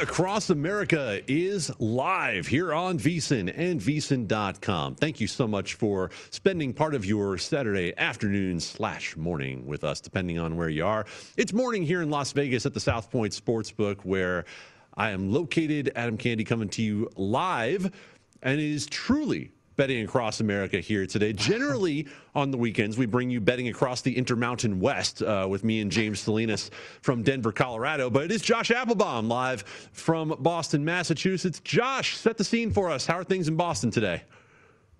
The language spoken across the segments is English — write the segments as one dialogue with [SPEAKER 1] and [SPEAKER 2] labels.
[SPEAKER 1] Across America is live here on VSIN and VSIN.com. Thank you so much for spending part of your Saturday afternoon slash morning with us, depending on where you are. It's morning here in Las Vegas at the South Point Sportsbook, where I am located. Adam Candee coming to you live, and it is truly betting across America here today. Generally, on the weekends, we bring you betting across the Intermountain West uh, with me and James Salinas from Denver, Colorado. But it is Josh Appelbaum live from Boston, Massachusetts. Josh, set the scene for us. How are things in Boston today?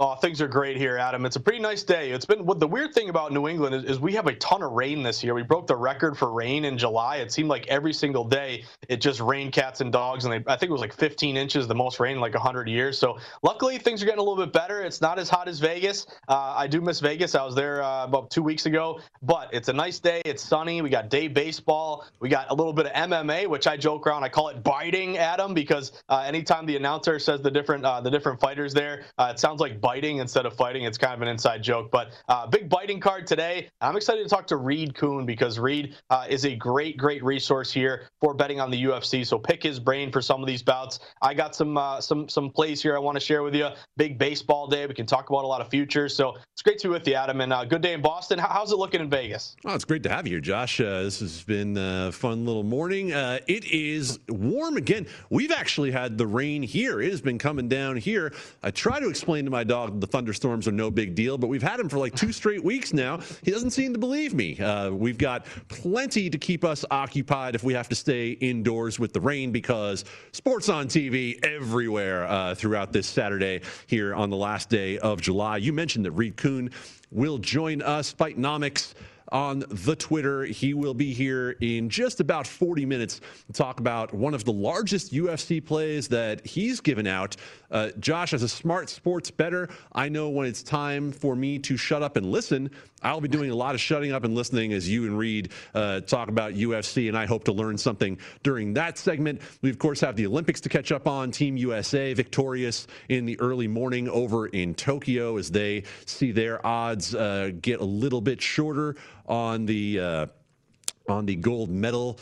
[SPEAKER 2] Oh, things are great here, Adam. It's a pretty nice day. It's been what the weird thing about New England is, is, we have a ton of rain this year. We broke the record for rain in July. It seemed like every single day it just rained cats and dogs, and they, I think it was like 15 inches, the most rain in like 100 years. So luckily things are getting a little bit better. It's not as hot as Vegas. Uh, I do miss Vegas. I was there uh, about two weeks ago, but it's a nice day. It's sunny. We got day baseball. We got a little bit of MMA, which I joke around. I call it biting, Adam, because uh, anytime the announcer says the different uh, the different fighters there, uh, it sounds like biting instead of fighting. It's kind of an inside joke, but uh, big biting card today. I'm excited to talk to Reed Kuhn because Reed uh, is a great, great resource here for betting on the UFC. So pick his brain for some of these bouts. I got some uh, some some plays here I want to share with you. Big baseball day. We can talk about a lot of futures. So it's great to be with you, Adam. And uh, good day in Boston. How's it looking in Vegas?
[SPEAKER 1] Oh, it's great to have you here, Josh. Uh, this has been a fun little morning. Uh, it is warm again. We've actually had the rain here. It has been coming down here. I try to explain to my dog the thunderstorms are no big deal, but we've had him for like two straight weeks now. He doesn't seem to believe me. Uh, we've got plenty to keep us occupied if we have to stay indoors with the rain because sports on TV everywhere uh, throughout this Saturday here on the last day of July. You mentioned that Reed Kuhn will join us, Fightnomics on the Twitter. He will be here in just about 40 minutes to talk about one of the largest UFC plays that he's given out. Uh, Josh, as a smart sports better, I know when it's time for me to shut up and listen. I'll be doing a lot of shutting up and listening as you and Reed uh, talk about UFC, and I hope to learn something during that segment. We, of course, have the Olympics to catch up on. Team USA victorious in the early morning over in Tokyo as they see their odds uh, get a little bit shorter on the uh, on the gold medal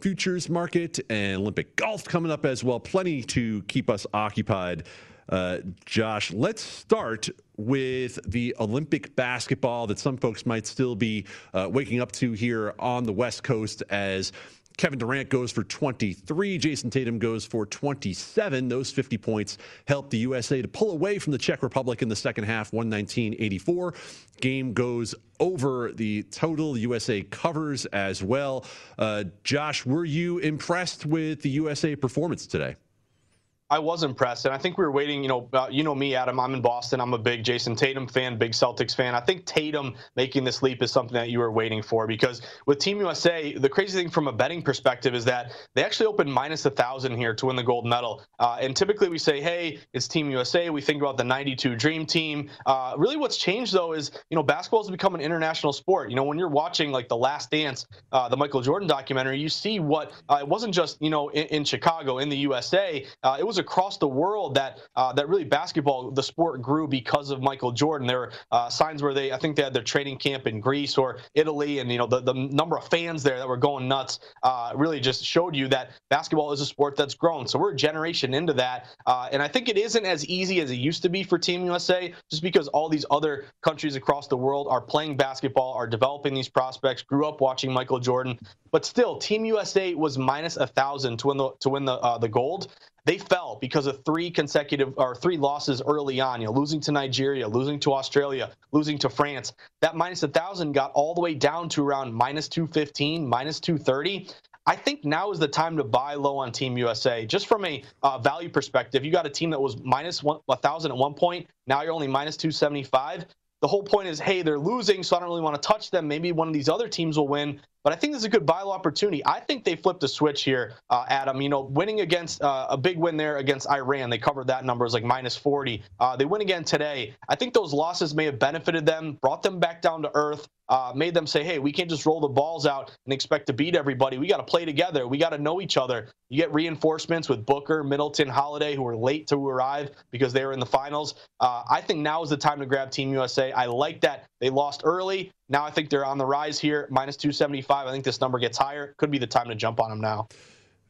[SPEAKER 1] futures market and Olympic golf coming up as well. Plenty to keep us occupied Uh, Josh, let's start with the Olympic basketball that some folks might still be uh, waking up to here on the West Coast as Kevin Durant goes for 23. Jayson Tatum goes for 27. Those 50 points helped the USA to pull away from the Czech Republic in the second half, 119 84. Game goes over the total. USA covers as well. Uh, Josh, were you impressed with the USA performance today?
[SPEAKER 2] I was impressed, and I think we were waiting. You know, you know me, Adam. I'm in Boston. I'm a big Jayson Tatum fan, big Celtics fan. I think Tatum making this leap is something that you were waiting for because with Team USA, the crazy thing from a betting perspective is that they actually opened minus a thousand here to win the gold medal. Uh, and typically we say, hey, it's Team USA. We think about the '92 Dream Team. Uh, really, what's changed though is you know basketball has become an international sport. You know, when you're watching like The Last Dance, uh, the Michael Jordan documentary, you see what uh, it wasn't just you know in, in Chicago in the USA. Uh, it was across the world that uh, that really basketball, the sport grew because of Michael Jordan. There were uh, signs where they, I think they had their training camp in Greece or Italy, and you know the, the number of fans there that were going nuts uh, really just showed you that basketball is a sport that's grown. So we're a generation into that, uh, and I think it isn't as easy as it used to be for Team USA, just because all these other countries across the world are playing basketball, are developing these prospects, grew up watching Michael Jordan, but still, Team USA was minus a thousand to win the to win the uh, the gold they fell because of three consecutive or three losses early on. You know, losing to Nigeria, losing to Australia, losing to France. That minus a thousand got all the way down to around minus two fifteen, minus two thirty. I think now is the time to buy low on Team USA. Just from a uh, value perspective, you got a team that was minus one, 1,000 at one point. Now you're only minus 275 the whole point is, hey, they're losing, so I don't really want to touch them. Maybe one of these other teams will win. But I think this is a good low opportunity. I think they flipped a switch here, uh, Adam. You know, winning against uh, a big win there against Iran, they covered that number as like minus 40. Uh, they win again today. I think those losses may have benefited them, brought them back down to earth uh, made them say, hey, we can't just roll the balls out and expect to beat everybody. We got to play together. We got to know each other. You get reinforcements with Booker, Middleton, Holiday, who were late to arrive because they were in the finals. Uh, I think now is the time to grab Team USA. I like that they lost early. Now I think they're on the rise here, minus 275. I think this number gets higher. Could be the time to jump on them now.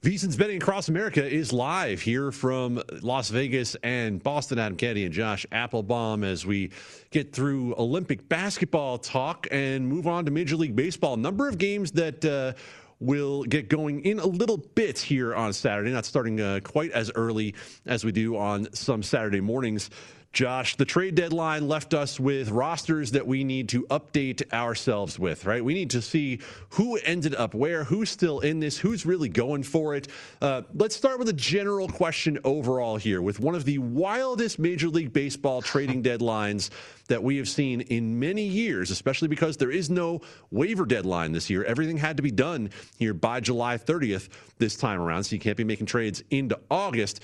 [SPEAKER 1] VSiN's Betting Across America is live here from Las Vegas and Boston. Adam Candee and Josh Appelbaum as we get through Olympic basketball talk and move on to Major League Baseball. Number of games that uh, will get going in a little bit here on Saturday, not starting uh, quite as early as we do on some Saturday mornings. Josh, the trade deadline left us with rosters that we need to update ourselves with, right? We need to see who ended up where, who's still in this, who's really going for it. Uh, let's start with a general question overall here with one of the wildest Major League Baseball trading deadlines that we have seen in many years, especially because there is no waiver deadline this year. Everything had to be done here by July 30th this time around, so you can't be making trades into August.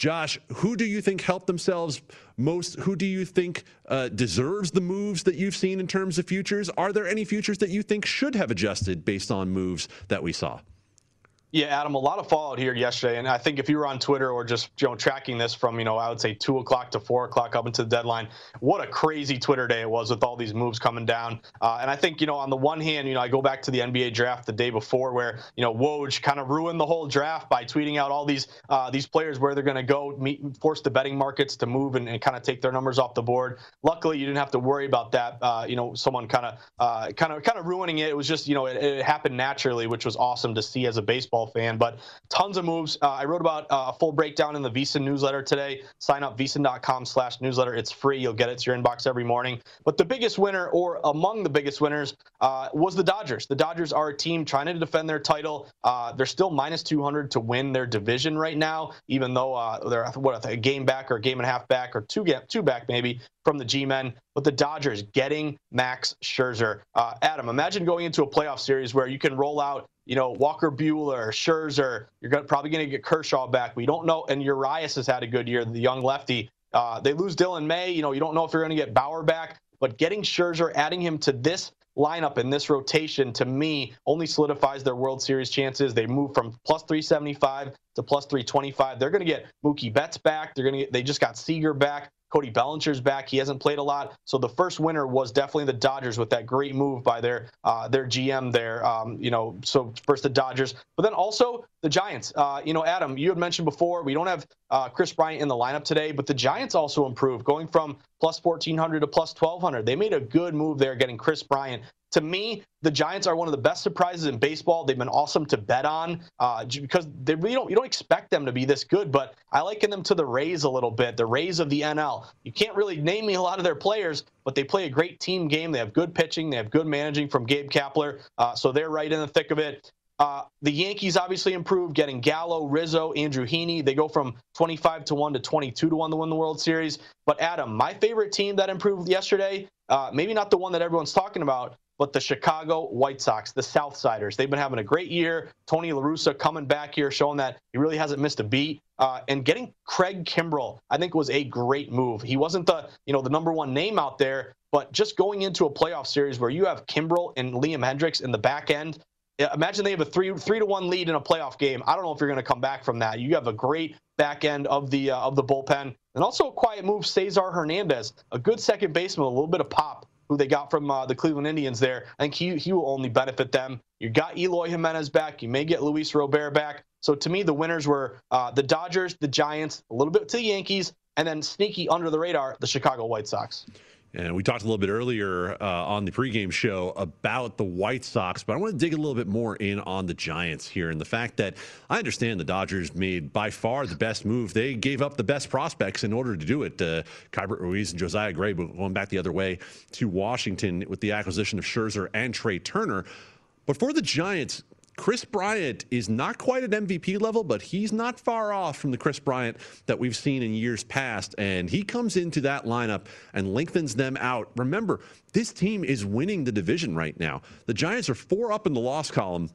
[SPEAKER 1] Josh, who do you think helped themselves most? Who do you think uh, deserves the moves that you've seen in terms of futures? Are there any futures that you think should have adjusted based on moves that we saw?
[SPEAKER 2] Yeah, Adam, a lot of fallout here yesterday, and I think if you were on Twitter or just you know tracking this from you know I would say two o'clock to four o'clock up into the deadline, what a crazy Twitter day it was with all these moves coming down. Uh, and I think you know on the one hand, you know I go back to the NBA draft the day before where you know Woj kind of ruined the whole draft by tweeting out all these uh, these players where they're going to go, meet, force the betting markets to move and, and kind of take their numbers off the board. Luckily, you didn't have to worry about that. Uh, you know, someone kind of kind of kind of ruining it. It was just you know it, it happened naturally, which was awesome to see as a baseball fan. But tons of moves. Uh, I wrote about uh, a full breakdown in the VSiN newsletter today. Sign up slash newsletter. It's free. You'll get it to your inbox every morning. But the biggest winner, or among the biggest winners, uh, was the Dodgers. The Dodgers are a team trying to defend their title. Uh, they're still minus 200 to win their division right now, even though uh, they're what a game back or a game and a half back or two two back maybe from the G-men. But the Dodgers getting Max Scherzer. Uh, Adam, imagine going into a playoff series where you can roll out you know, Walker Buehler, Scherzer. You're gonna, probably going to get Kershaw back. We don't know. And Urias has had a good year, the young lefty. Uh, they lose Dylan May. You know, you don't know if you're going to get Bauer back. But getting Scherzer, adding him to this lineup in this rotation, to me, only solidifies their World Series chances. They move from plus 375 to plus 325. They're going to get Mookie Betts back. They're going to. They just got Seager back. Cody Bellinger's back; he hasn't played a lot. So the first winner was definitely the Dodgers with that great move by their uh, their GM there. Um, you know, so first the Dodgers, but then also the Giants. Uh, you know, Adam, you had mentioned before we don't have uh, Kris Bryant in the lineup today, but the Giants also improved, going from plus 1400 to plus 1200. They made a good move there, getting Kris Bryant to me, the Giants are one of the best surprises in baseball. They've been awesome to bet on uh, because they really don't you don't expect them to be this good. But I liken them to the Rays a little bit, the Rays of the NL. You can't really name me a lot of their players, but they play a great team game. They have good pitching. They have good managing from Gabe Kapler, uh, so they're right in the thick of it. Uh, the Yankees obviously improved, getting Gallo, Rizzo, Andrew Heaney. They go from 25 to 1 to 22 to 1 to win the World Series. But Adam, my favorite team that improved yesterday, uh, maybe not the one that everyone's talking about, but the Chicago White Sox, the Southsiders. They've been having a great year. Tony La Russa coming back here, showing that he really hasn't missed a beat. Uh, and getting Craig Kimbrel, I think, was a great move. He wasn't the you know the number one name out there, but just going into a playoff series where you have Kimbrel and Liam Hendriks in the back end. Imagine they have a three three to one lead in a playoff game. I don't know if you're going to come back from that. You have a great back end of the uh, of the bullpen, and also a quiet move. Cesar Hernandez, a good second baseman, a little bit of pop who they got from uh, the Cleveland Indians there. I think he, he will only benefit them. You got Eloy Jimenez back. You may get Luis Robert back. So to me, the winners were uh, the Dodgers, the Giants, a little bit to the Yankees, and then sneaky under the radar, the Chicago White Sox.
[SPEAKER 1] And we talked a little bit earlier uh, on the pregame show about the White Sox, but I want to dig a little bit more in on the Giants here and the fact that I understand the Dodgers made by far the best move. They gave up the best prospects in order to do it. Uh, Keibert Ruiz and Josiah Gray going back the other way to Washington with the acquisition of Scherzer and Trea Turner. But for the Giants, Kris Bryant is not quite at MVP level, but he's not far off from the Kris Bryant that we've seen in years past. And he comes into that lineup and lengthens them out. Remember, this team is winning the division right now. The Giants are four up in the loss column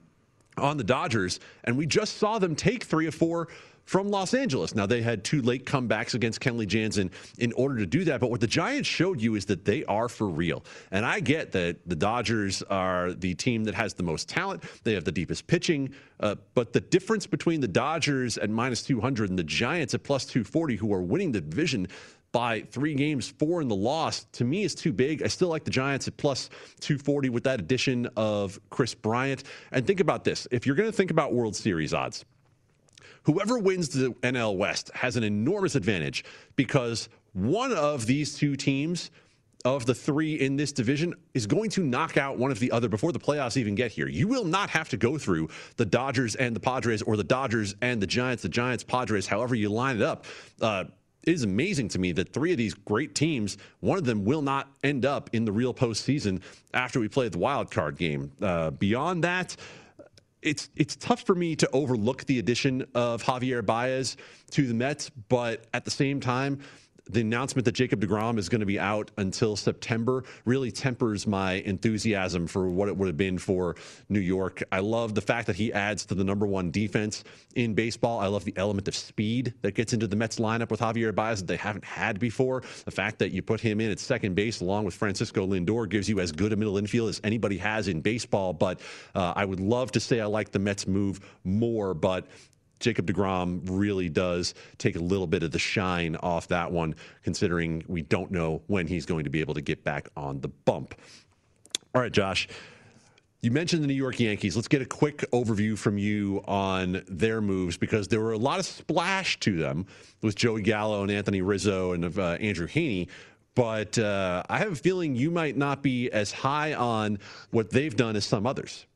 [SPEAKER 1] on the Dodgers, and we just saw them take three or four from Los Angeles. Now, they had two late comebacks against Kenley Jansen in order to do that. But what the Giants showed you is that they are for real. And I get that the Dodgers are the team that has the most talent, they have the deepest pitching. Uh, but the difference between the Dodgers at minus 200 and the Giants at plus 240, who are winning the division, by three games, four in the loss, to me is too big. I still like the Giants at plus 240 with that addition of Kris Bryant. And think about this if you're going to think about World Series odds, whoever wins the NL West has an enormous advantage because one of these two teams of the three in this division is going to knock out one of the other before the playoffs even get here. You will not have to go through the Dodgers and the Padres or the Dodgers and the Giants, the Giants, Padres, however you line it up. Uh, it is amazing to me that three of these great teams, one of them will not end up in the real postseason after we play the wild card game. Uh, beyond that, it's it's tough for me to overlook the addition of Javier Baez to the Mets, but at the same time, the announcement that Jacob DeGrom is going to be out until September really tempers my enthusiasm for what it would have been for New York. I love the fact that he adds to the number one defense in baseball. I love the element of speed that gets into the Mets lineup with Javier Baez that they haven't had before. The fact that you put him in at second base along with Francisco Lindor gives you as good a middle infield as anybody has in baseball. But uh, I would love to say I like the Mets move more, but Jacob DeGrom really does take a little bit of the shine off that one, considering we don't know when he's going to be able to get back on the bump. All right, Josh. You mentioned the New York Yankees. Let's get a quick overview from you on their moves because there were a lot of splash to them with Joey Gallo and Anthony Rizzo and uh, Andrew Heaney. But uh, I have a feeling you might not be as high on what they've done as some others.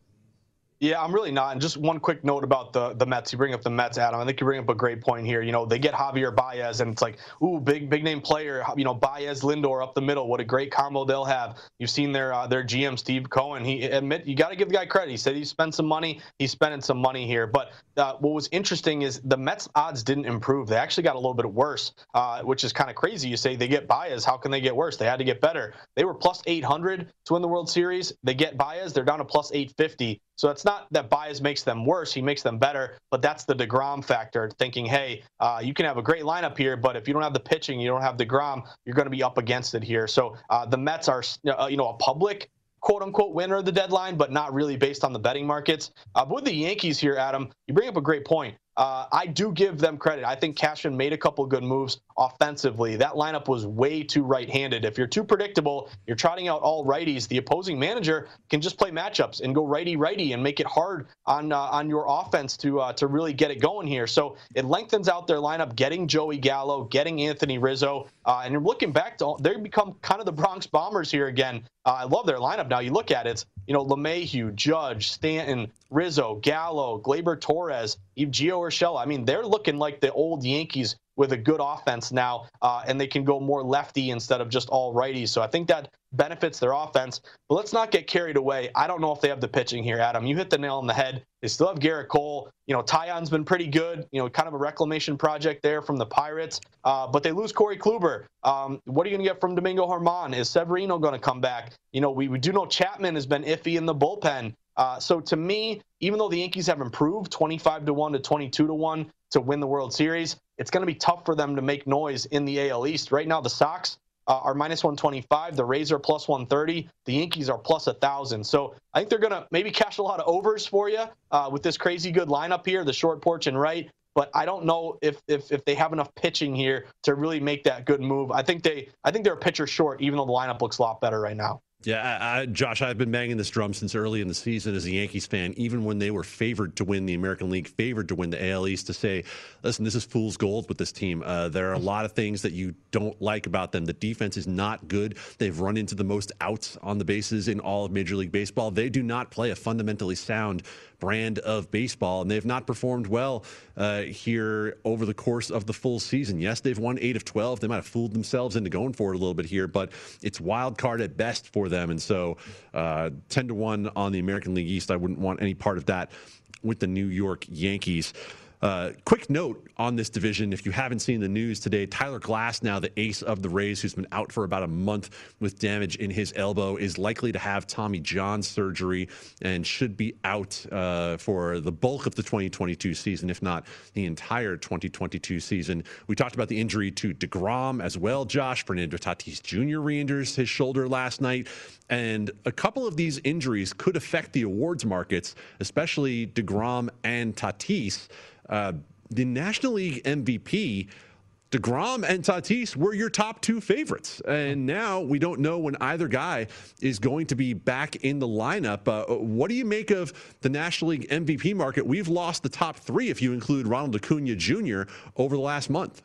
[SPEAKER 2] Yeah, I'm really not. And just one quick note about the the Mets. You bring up the Mets, Adam. I think you bring up a great point here. You know, they get Javier Baez, and it's like, ooh, big big name player. You know, Baez, Lindor up the middle. What a great combo they'll have. You've seen their uh, their GM Steve Cohen. He admit you got to give the guy credit. He said he spent some money. He's spending some money here. But uh, what was interesting is the Mets odds didn't improve. They actually got a little bit worse, uh, which is kind of crazy. You say they get Baez, how can they get worse? They had to get better. They were plus 800 to win the World Series. They get Baez, they're down to plus 850. So it's not that Baez makes them worse; he makes them better. But that's the Degrom factor. Thinking, hey, uh, you can have a great lineup here, but if you don't have the pitching, you don't have Degrom, you're going to be up against it here. So uh, the Mets are, uh, you know, a public quote unquote winner of the deadline, but not really based on the betting markets. Uh, but with the Yankees here, Adam, you bring up a great point. Uh, I do give them credit. I think Cashman made a couple good moves offensively. That lineup was way too right-handed. If you're too predictable, you're trotting out all righties. The opposing manager can just play matchups and go righty-righty and make it hard on uh, on your offense to uh, to really get it going here. So it lengthens out their lineup, getting Joey Gallo, getting Anthony Rizzo, uh, and looking back to they become kind of the Bronx Bombers here again. Uh, I love their lineup now. You look at it, it's you know LeMahieu, Judge, Stanton, Rizzo, Gallo, Gleyber Torres, Gio Urshela. I mean, they're looking like the old Yankees with a good offense now, uh, and they can go more lefty instead of just all righty. So I think that benefits their offense. But let's not get carried away. I don't know if they have the pitching here, Adam. You hit the nail on the head. They still have Gerrit Cole. You know, Taillon's been pretty good. You know, kind of a reclamation project there from the Pirates. Uh, but they lose Corey Kluber. Um, what are you going to get from Domingo Germán? Is Severino going to come back? You know, we, we do know Chapman has been iffy in the bullpen. Uh, so to me, even though the Yankees have improved 25 to 1 to 22 to 1 to win the World Series, it's going to be tough for them to make noise in the AL East. Right now, the Sox uh, are minus 125, the Rays are plus 130, the Yankees are plus 1,000. So I think they're going to maybe cash a lot of overs for you uh, with this crazy good lineup here, the short porch and right. But I don't know if, if if they have enough pitching here to really make that good move. I think they I think they're a pitcher short, even though the lineup looks a lot better right now.
[SPEAKER 1] Yeah, I, I, Josh, I've been banging this drum since early in the season as a Yankees fan, even when they were favored to win the American League, favored to win the AL East, to say, listen, this is fool's gold with this team. Uh, there are a lot of things that you don't like about them. The defense is not good. They've run into the most outs on the bases in all of Major League Baseball. They do not play a fundamentally sound brand of baseball, and they've not performed well uh, here over the course of the full season. Yes, they've won eight of 12. They might have fooled themselves into going for it a little bit here, but it's wild card at best for them. And so uh, 10 to 1 on the American League East, I wouldn't want any part of that with the New York Yankees. Uh, quick note on this division if you haven't seen the news today, Tyler Glasnow, now the ace of the Rays, who's been out for about a month with damage in his elbow, is likely to have Tommy John surgery and should be out uh, for the bulk of the 2022 season, if not the entire 2022 season. We talked about the injury to DeGrom as well, Josh. Fernando Tatis Jr. re injures his shoulder last night. And a couple of these injuries could affect the awards markets, especially DeGrom and Tatis. Uh, the National League MVP, DeGrom and Tatis were your top two favorites. And now we don't know when either guy is going to be back in the lineup. Uh, what do you make of the National League MVP market? We've lost the top three if you include Ronald Acuna Jr. over the last month.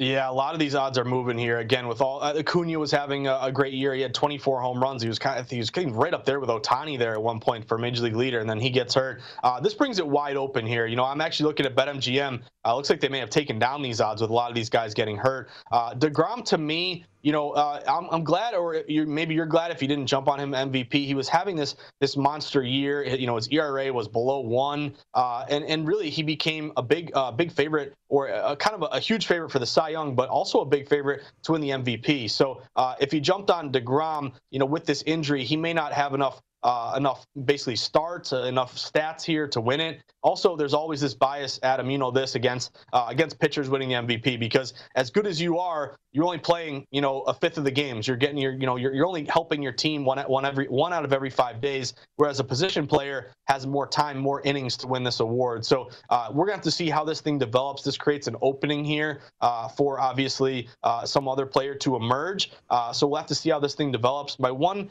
[SPEAKER 2] Yeah, a lot of these odds are moving here. Again, with all uh, Acuna was having a, a, great year. He had 24 home runs. He was kind of he was getting right up there with Ohtani there at one point for major league leader, and then he gets hurt. Uh, this brings it wide open here. You know, I'm actually looking at BetMGM. Uh, looks like they may have taken down these odds with a lot of these guys getting hurt. Uh, Degrom to me you know, uh, I'm, I'm, glad, or you're, maybe you're glad if you didn't jump on him MVP. He was having this this monster year. You know, his ERA was below one, uh, and and really he became a big uh, big favorite, or a, kind of a, a, huge favorite for the Cy Young, but also a big favorite to win the MVP. So uh, if you jumped on Degrom, you know, with this injury, he may not have enough uh, enough basically starts, uh, enough stats here to win it. Also, there's always this bias, Adam. You know this against uh, against pitchers winning the MVP because as good as you are, you're only playing you know a fifth of the games. You're getting your you know you're, you're only helping your team one one every one out of every five days. Whereas a position player has more time, more innings to win this award. So uh, we're gonna have to see how this thing develops. This creates an opening here uh, for obviously uh, some other player to emerge. so we'll have to see how this thing develops. My one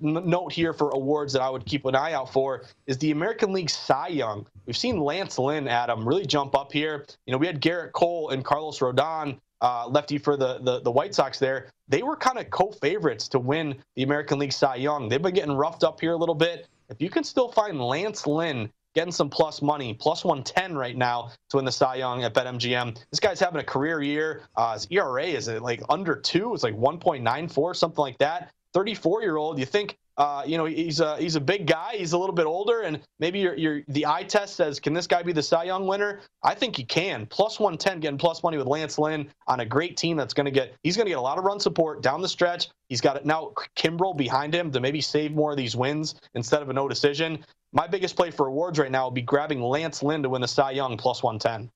[SPEAKER 2] note here for awards that I would keep an eye out for is the American League Cy Young. We've seen Lance Lynn, Adam, really jump up here. You know, we had Gerrit Cole and Carlos Rodon, uh, lefty for the, the, the White Sox there. They were kind of co-favorites to win the American League Cy Young. They've been getting roughed up here a little bit. If you can still find Lance Lynn getting some plus money, plus 110 right now to win the Cy Young at BetMGM. This guy's having a career year. Uh, his ERA is like under two. It's like 1.94, something like that. 34 year old. You think uh, you know, he's a he's a big guy. He's a little bit older, and maybe your your the eye test says, can this guy be the Cy Young winner? I think he can. Plus 110, getting plus money with Lance Lynn on a great team that's going to get he's going to get a lot of run support down the stretch. He's got it now Kimbrel behind him to maybe save more of these wins instead of a no decision. My biggest play for awards right now will be grabbing Lance Lynn to win the Cy Young plus 110.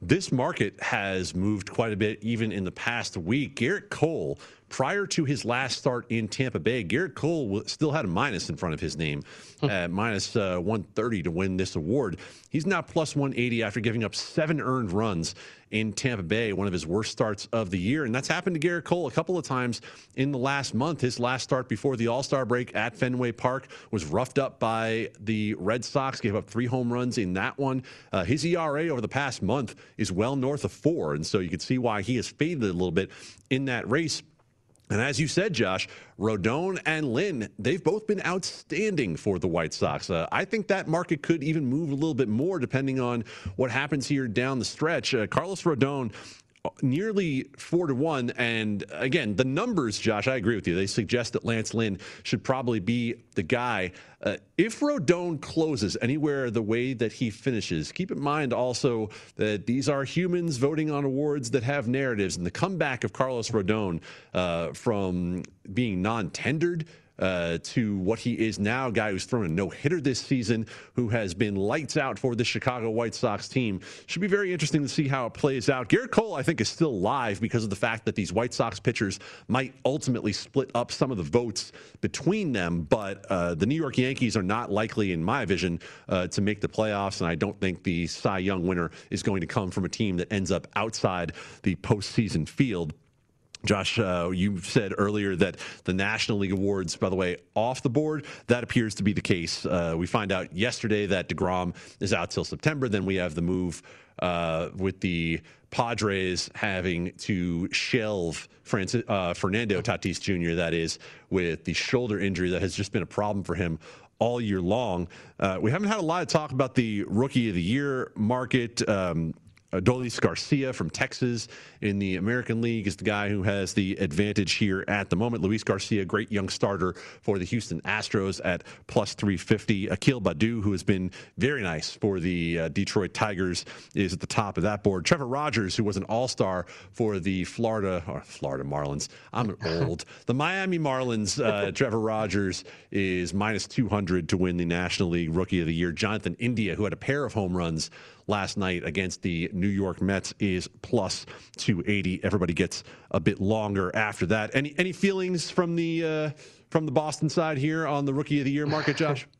[SPEAKER 1] This market has moved quite a bit even in the past week. Gerrit Cole prior to his last start in Tampa Bay, Gerrit Cole still had a minus in front of his name at minus, uh, 130 to win this award. He's now plus 180 after giving up seven earned runs in Tampa Bay, one of his worst starts of the year. And that's happened to Gerrit Cole a couple of times in the last month. His last start before the All Star break at Fenway Park was roughed up by the Red Sox, gave up three home runs in that one. Uh, his ERA over the past month is well north of four. And so you can see why he has faded a little bit in that race. And as you said, Josh, Rodon and Lynn, they've both been outstanding for the White Sox. Uh, I think that market could even move a little bit more depending on what happens here down the stretch. Uh, Carlos Rodon nearly four to one. And again, the numbers, Josh, I agree with you. They suggest that Lance Lynn should probably be the guy. Uh, if Rodon closes anywhere the way that he finishes, keep in mind also that these are humans voting on awards that have narratives. And the comeback of Carlos Rodon uh, from being non tendered uh, to what he is now, a guy who's thrown a no hitter this season, who has been lights out for the Chicago White Sox team. Should be very interesting to see how it plays out. Gerrit Cole, I think, is still live because of the fact that these White Sox pitchers might ultimately split up some of the votes between them. But uh, the New York Yankees are not likely, in my vision, uh, to make the playoffs. And I don't think the Cy Young winner is going to come from a team that ends up outside the postseason field. Josh, uh, you said earlier that the National League Awards, by the way, off the board. That appears to be the case. Uh, we find out yesterday that DeGrom is out till September. Then we have the move uh, with the Padres having to shelve Francis, uh, Fernando Tatis Jr., that is, with the shoulder injury that has just been a problem for him all year long. Uh, we haven't had a lot of talk about the Rookie of the Year market. Um, Adolis Garcia from Texas in the American League is the guy who has the advantage here at the moment. Luis Garcia, great young starter for the Houston Astros at plus 350. Akil Baddoo, who has been very nice for the uh, Detroit Tigers, is at the top of that board. Trevor Rogers, who was an all star for the Florida, or Florida Marlins. I'm old. the Miami Marlins, uh, Trevor Rogers is minus 200 to win the National League Rookie of the Year. Jonathan India, who had a pair of home runs last night against the New York Mets is plus 280. Everybody gets a bit longer after that. Any any feelings from the uh, from the Boston side here on the Rookie of the Year market, Josh?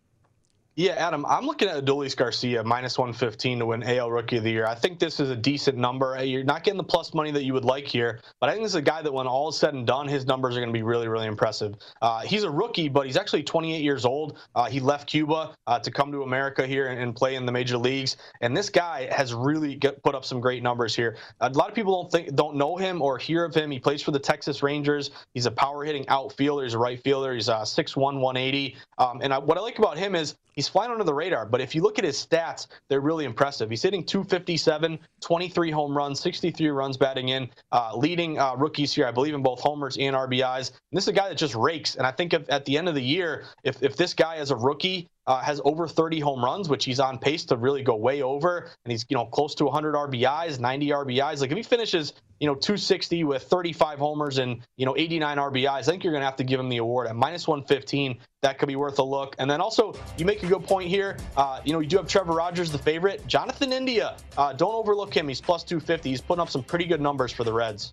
[SPEAKER 2] Yeah, Adam, I'm looking at Adolis Garcia minus 115 to win AL Rookie of the Year. I think this is a decent number. You're not getting the plus money that you would like here, but I think this is a guy that when all is said and done, his numbers are going to be really, really impressive. Uh, he's a rookie, but he's actually 28 years old. Uh, he left Cuba uh, to come to America here and, and, play in the major leagues, and this guy has really get, put up some great numbers here. A lot of people don't think, don't know him or hear of him. He plays for the Texas Rangers. He's a power hitting outfielder. He's a right fielder. He's uh, 6'1", 180. Um, and I, what I like about him is he's flying under the radar. But if you look at his stats, they're really impressive. He's hitting 257, 23 home runs, 63 runs batting in, uh, leading uh, rookies here, I believe, in both homers and RBIs. And this is a guy that just rakes. And I think if, at the end of the year, if, if this guy as a rookie uh, has over 30 home runs, which he's on pace to really go way over, and he's you know close to 100 RBIs, 90 RBIs. Like if he finishes you know 260 with 35 homers and you know 89 RBIs, I think you're going to have to give him the award at minus 115. That could be worth a look. And then also you make a good point here. Uh, you know you do have Trevor Rogers, the favorite. Jonathan India, uh, don't overlook him. He's plus 250. He's putting up some pretty good numbers for the Reds.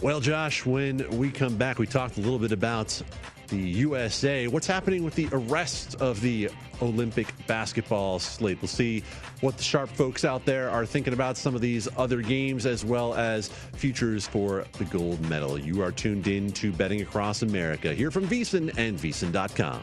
[SPEAKER 1] Well, Josh, when we come back, we talked a little bit about the USA. What's happening with the arrest of the Olympic basketball slate? We'll see what the sharp folks out there are thinking about some of these other games as well as futures for the gold medal. You are tuned in to Betting Across America here from VSiN and VSiN.com.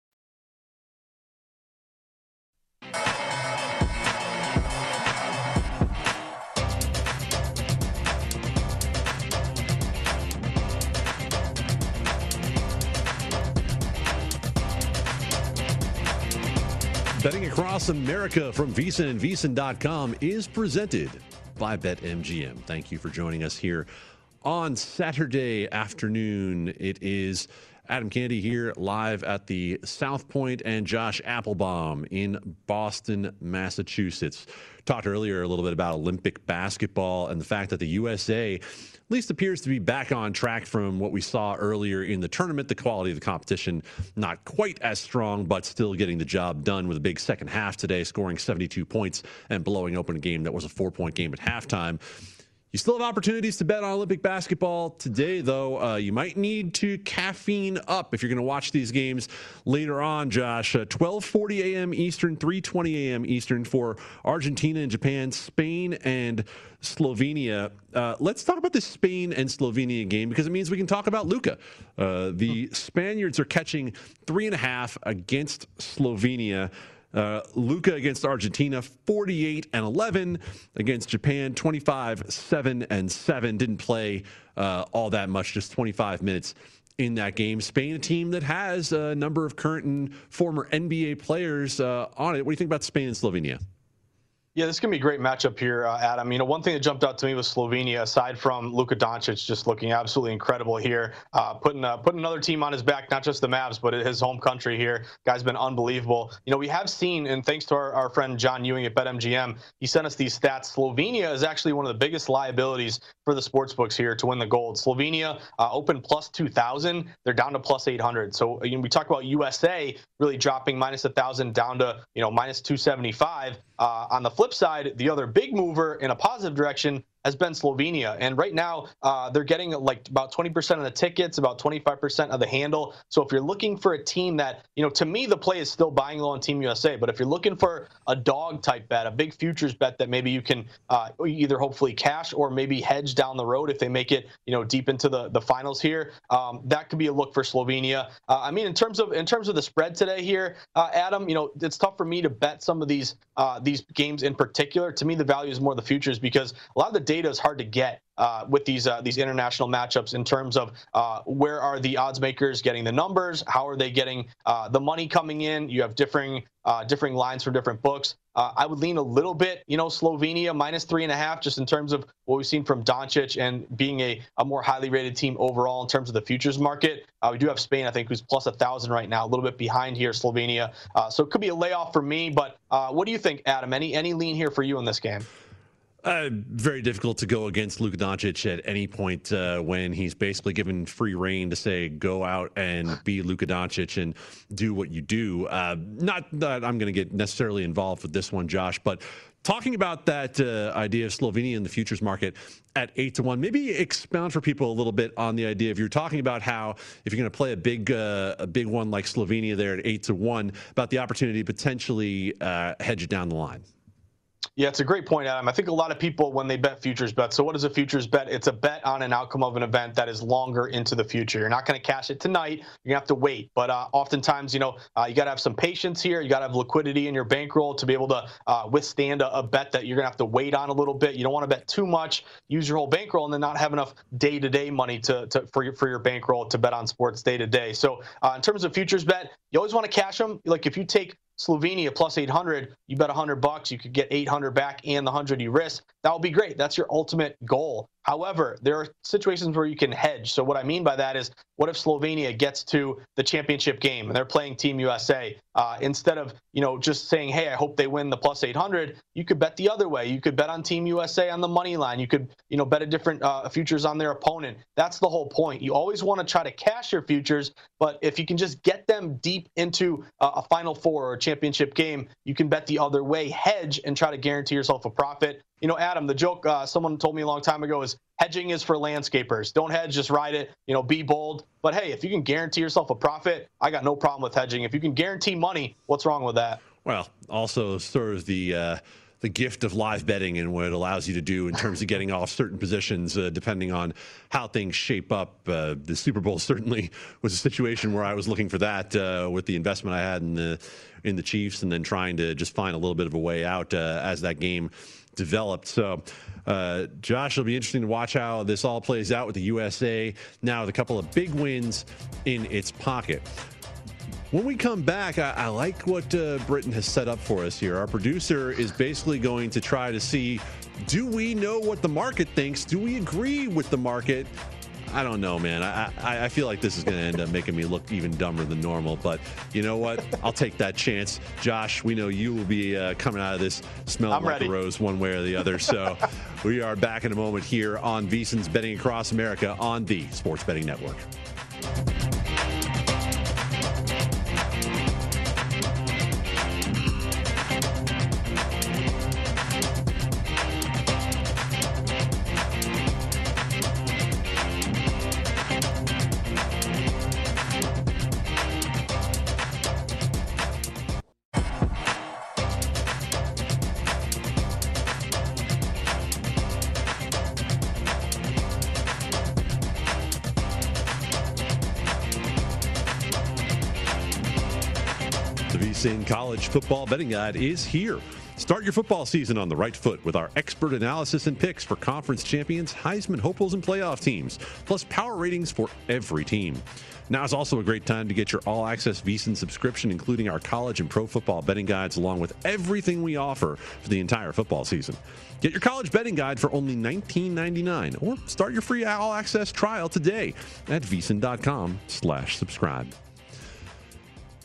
[SPEAKER 1] Betting across America from VSiN and VSiN.com is presented by BetMGM. Thank you for joining us here on Saturday afternoon. It is Adam Candee here live at the South Point and Josh Appelbaum in Boston, Massachusetts. Talked earlier a little bit about Olympic basketball and the fact that the USA least appears to be back on track from what we saw earlier in the tournament. The quality of the competition not quite as strong, but still getting the job done with a big second half today, scoring 72 points and blowing open a game that was a four point game at halftime. You still have opportunities to bet on Olympic basketball today, though. Uh, you might need to caffeine up if you're going to watch these games later on, Josh. Uh, 12:40 a.m. Eastern, 3:20 a.m. Eastern for Argentina and Japan, Spain and Slovenia. Uh, let's talk about the Spain and Slovenia game because it means we can talk about Luka. Uh, the Spaniards are catching three and a half against Slovenia. Uh, Luka against Argentina, 48 and 11 against Japan, 25 7 and 7. Didn't play uh, all that much, just 25 minutes in that game. Spain, a team that has a number of current and former NBA players uh, on it. What do you think about Spain and Slovenia?
[SPEAKER 2] Yeah, this is going to be a great matchup here, uh, Adam. You know, one thing that jumped out to me was Slovenia, aside from Luka Doncic just looking absolutely incredible here, uh, putting uh, putting another team on his back, not just the Mavs, but his home country here. Guy's been unbelievable. You know, we have seen, and thanks to our, our friend John Ewing at BetMGM, he sent us these stats. Slovenia is actually one of the biggest liabilities for the sports books here to win the gold. Slovenia uh, opened plus 2,000. They're down to plus 800. So, you know, we talk about USA really dropping minus 1,000 down to, you know, minus 275. Uh, on the flip side, the other big mover in a positive direction has been Slovenia. And right now, uh, they're getting like about 20% of the tickets, about 25% of the handle. So if you're looking for a team that, you know, to me, the play is still buying low on Team USA. But if you're looking for a dog type bet, a big futures bet that maybe you can uh, either hopefully cash or maybe hedge down the road if they make it, you know, deep into the, the finals here, um, that could be a look for Slovenia. Uh, I mean, in terms of in terms of the spread today here, uh, Adam, you know, it's tough for me to bet some of these uh, these games in particular. To me, the value is more the futures because a lot of the data is hard to get uh, with these uh, these international matchups in terms of uh, where are the odds makers getting the numbers, how are they getting uh, the money coming in. You have differing uh, differing lines from different books. Uh, I would lean a little bit, you know, Slovenia minus three and a half, just in terms of what we've seen from Doncic and being a, a more highly rated team overall in terms of the futures market. we do have Spain, I think, who's plus a thousand right now, a little bit behind here, Slovenia. so it could be a layoff for me. But what do you think, Adam? Any any lean here for you in this game?
[SPEAKER 1] Uh, very difficult to go against Luka Doncic at any point uh, when he's basically given free reign to say go out and be Luka Doncic and do what you do. Uh, not that I'm going to get necessarily involved with this one, Josh, but talking about that uh, idea of Slovenia in the futures market at eight to one, maybe expound for people a little bit on the idea of you're talking about how if you're going to play a big uh, a big one like Slovenia there at eight to one, about the opportunity to potentially uh, hedge it down the line.
[SPEAKER 2] Yeah, it's a great point, Adam. I think a lot of people, when they bet futures bets, so what is a futures bet? It's a bet on an outcome of an event that is longer into the future. You're not going to cash it tonight. You're going to have to wait. But uh, oftentimes, you know, uh, you got to have some patience here. You got to have liquidity in your bankroll to be able to uh, withstand a, a, bet that you're going to have to wait on a little bit. You don't want to bet too much, use your whole bankroll, and then not have enough day to day money to, to, for, your, for your bankroll to bet on sports day to day. So, uh, in terms of futures bet, you always want to cash them. Like if you take Slovenia plus 800, you bet 100 bucks, you could get 800 back and the 100 you risk. That would be great. That's your ultimate goal. However, there are situations where you can hedge. So what I mean by that is, what if Slovenia gets to the championship game and they're playing Team USA? Uh, instead of you know just saying, "Hey, I hope they win the plus 800," you could bet the other way. You could bet on Team USA on the money line. You could you know bet a different uh, futures on their opponent. That's the whole point. You always want to try to cash your futures, but if you can just get them deep into uh, a Final Four or a championship game, you can bet the other way, hedge, and try to guarantee yourself a profit you know, Adam, the joke uh, someone told me a long time ago is hedging is for landscapers. Don't hedge, just ride it. You know, be bold. But hey, if you can guarantee yourself a profit, I got no problem with hedging. If you can guarantee money, what's wrong with that?
[SPEAKER 1] Well, also sort of the. Uh the gift of live betting and what it allows you to do in terms of getting off certain positions, uh, depending on how things shape up. Uh, the Super Bowl certainly was a situation where I was looking for that uh, with the investment I had in the in the Chiefs, and then trying to just find a little bit of a way out uh, as that game developed. So, uh, Josh, it'll be interesting to watch how this all plays out with the USA now with a couple of big wins in its pocket. When we come back, I, I like what uh, Britton has set up for us here. Our producer is basically going to try to see do we know what the market thinks? Do we agree with the market? I don't know, man. I, I, I feel like this is going to end up making me look even dumber than normal. But you know what? I'll take that chance. Josh, we know you will be uh, coming out of this smelling I'm like ready. a rose one way or the other. So we are back in a moment here on VSiN's Betting Across America on the Sports Betting Network. College Football Betting Guide is here. Start your football season on the right foot with our expert analysis and picks for conference champions, Heisman hopefuls, and playoff teams, plus power ratings for every team. Now is also a great time to get your all access VSiN subscription, including our college and pro football betting guides, along with everything we offer for the entire football season. Get your college betting guide for only $19.99 or start your free all access trial today at VSiN.com slash subscribe.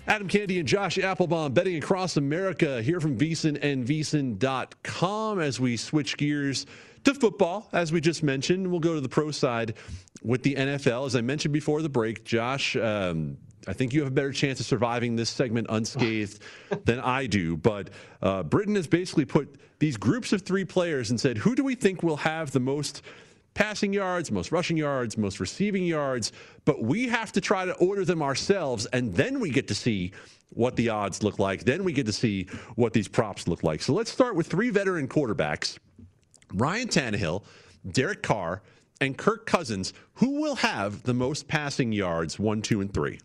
[SPEAKER 1] Adam Candee and Josh Appelbaum betting across America here from VSiN and VSiN.com as we switch gears to football. As we just mentioned, we'll go to the pro side with the NFL. As I mentioned before the break, Josh, um, I think you have a better chance of surviving this segment unscathed than I do. But uh, Britton has basically put these groups of three players and said, who do we think will have the most passing yards, most rushing yards, most receiving yards, but we have to try to order them ourselves, and then we get to see what the odds look like. Then we get to see what these props look like. So let's start with three veteran quarterbacks Ryan Tannehill, Derek Carr, and Kirk Cousins. Who will have the most passing yards, one, two, and three?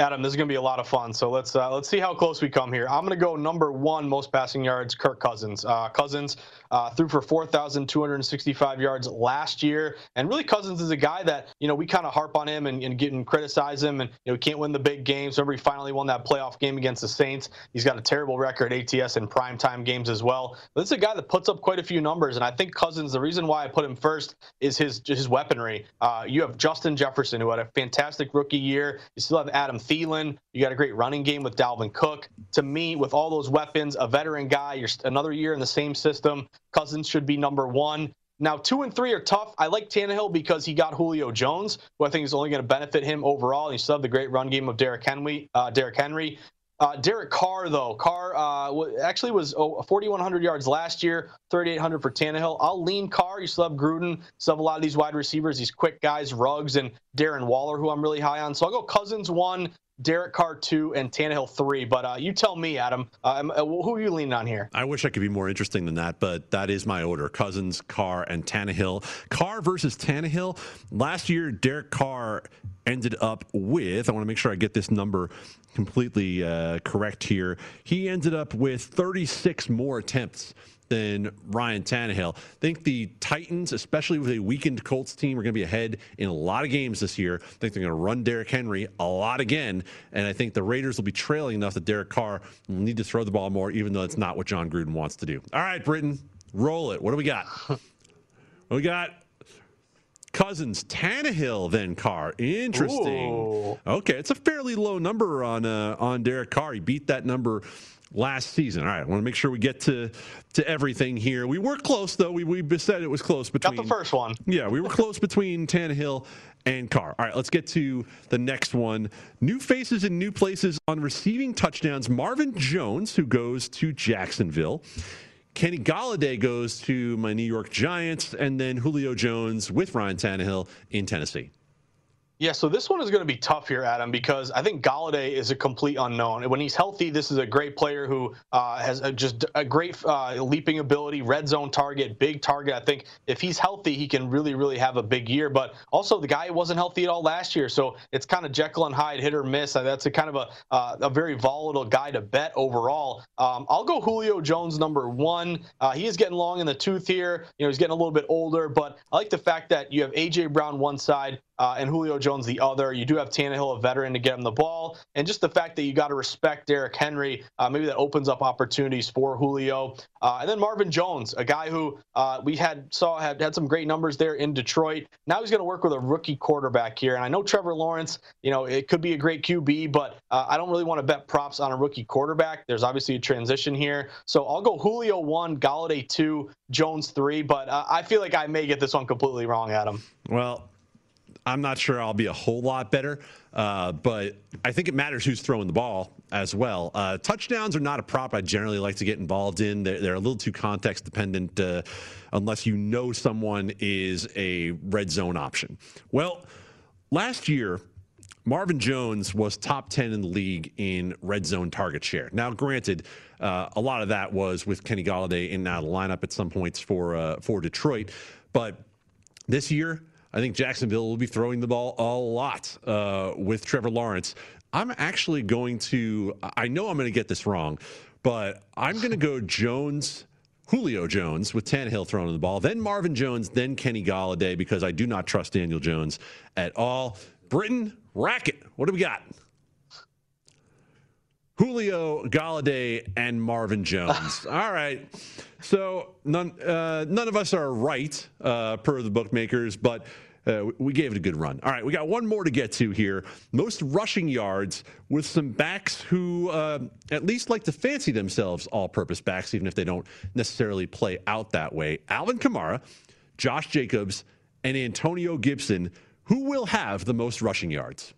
[SPEAKER 2] Adam, this is going to be a lot of fun. So let's uh, let's see how close we come here. I'm going to go number one most passing yards, Kirk Cousins. Uh, Cousins uh, threw for 4,265 yards last year, and really Cousins is a guy that you know we kind of harp on him and, and get and criticize him, and you know he can't win the big games. Remember, he finally won that playoff game against the Saints. He's got a terrible record ATS in primetime games as well. But this is a guy that puts up quite a few numbers, and I think Cousins. The reason why I put him first is his his weaponry. Uh, you have Justin Jefferson, who had a fantastic rookie year. You still have Adam Thielen. You got a great running game with Dalvin Cook. To me, with all those weapons, a veteran guy, you're another year in the same system. Cousins should be number one. Now, two and three are tough. I like Tannehill because he got Julio Jones, who I think is only going to benefit him overall. And you still have the great run game of Derrick Henry. Uh, Derrick Henry. Uh, Derek Carr, though, Carr uh, actually was oh, 4,100 yards last year, 3,800 for Tannehill. I'll lean Carr. You still have Gruden. Still have a lot of these wide receivers, these quick guys, Ruggs and Darren Waller, who I'm really high on. So I'll go Cousins one, Derek Carr two, and Tannehill three. But uh, you tell me, Adam, uh, who are you leaning on here?
[SPEAKER 1] I wish I could be more interesting than that, but that is my order: Cousins, Carr, and Tannehill. Carr versus Tannehill. Last year, Derek Carr ended up with. I want to make sure I get this number completely uh, correct here. He ended up with 36 more attempts than Ryan Tannehill. I think the Titans, especially with a weakened Colts team, are going to be ahead in a lot of games this year. I think they're going to run Derrick Henry a lot again, and I think the Raiders will be trailing enough that Derek Carr will need to throw the ball more, even though it's not what Jon Gruden wants to do. All right, Britton, roll it. What do we got? we got Cousins, Tannehill, then Carr. Interesting. Ooh. Okay, it's a fairly low number on uh, on Derek Carr. He beat that number last season. All right, I want to make sure we get to to everything here. We were close though. We we said it was close between.
[SPEAKER 2] Got the first one.
[SPEAKER 1] Yeah, we were close between Tannehill and Carr. All right, let's get to the next one. New faces in new places on receiving touchdowns. Marvin Jones, who goes to Jacksonville. Kenny Golladay goes to my New York Giants, and then Julio Jones with Ryan Tannehill in Tennessee.
[SPEAKER 2] Yeah, so this one is going to be tough here, Adam, because I think Golladay is a complete unknown. When he's healthy, this is a great player who uh, has a, just a great uh, leaping ability, red zone target, big target. I think if he's healthy, he can really, really have a big year. But also, the guy wasn't healthy at all last year, so it's kind of Jekyll and Hyde, hit or miss. That's a kind of a uh, a very volatile guy to bet overall. Um, I'll go Julio Jones number one. Uh, he is getting long in the tooth here. You know, he's getting a little bit older, but I like the fact that you have AJ Brown one side, uh, and Julio Jones the other. You do have Tannehill, a veteran, to get him the ball, and just the fact that you got to respect Derrick Henry, uh, maybe that opens up opportunities for Julio. Uh, and then Marvin Jones, a guy who uh, we had saw had had some great numbers there in Detroit. Now he's going to work with a rookie quarterback here, and I know Trevor Lawrence. You know, it could be a great QB, but uh, I don't really want to bet props on a rookie quarterback. There's obviously a transition here, so I'll go Julio one, Golladay two, Jones three. But uh, I feel like I may get this one completely wrong, Adam.
[SPEAKER 1] Well, I'm not sure I'll be a whole lot better, uh, but I think it matters who's throwing the ball as well. Uh, touchdowns are not a prop I generally like to get involved in. They're, they're a little too context dependent uh, unless you know someone is a red zone option. Well, last year, Marvin Jones was top 10 in the league in red zone target share. Now, granted, uh, a lot of that was with Kenny Golladay in and out of the lineup at some points for uh, for Detroit, but this year I think Jacksonville will be throwing the ball a lot uh, with Trevor Lawrence. I'm actually going to, I know I'm going to get this wrong, but I'm going to go Jones. Julio Jones with Tannehill throwing the ball, then Marvin Jones, then Kenny Golladay because I do not trust Daniel Jones at all. Britton, racket. What do we got? Julio Golladay and Marvin Jones. All right. So none uh, none of us are right uh, per the bookmakers, but uh, we gave it a good run. All right, we got one more to get to here. Most rushing yards with some backs who uh, at least like to fancy themselves all-purpose backs, even if they don't necessarily play out that way. Alvin Kamara, Josh Jacobs, and Antonio Gibson. Who will have the most rushing yards?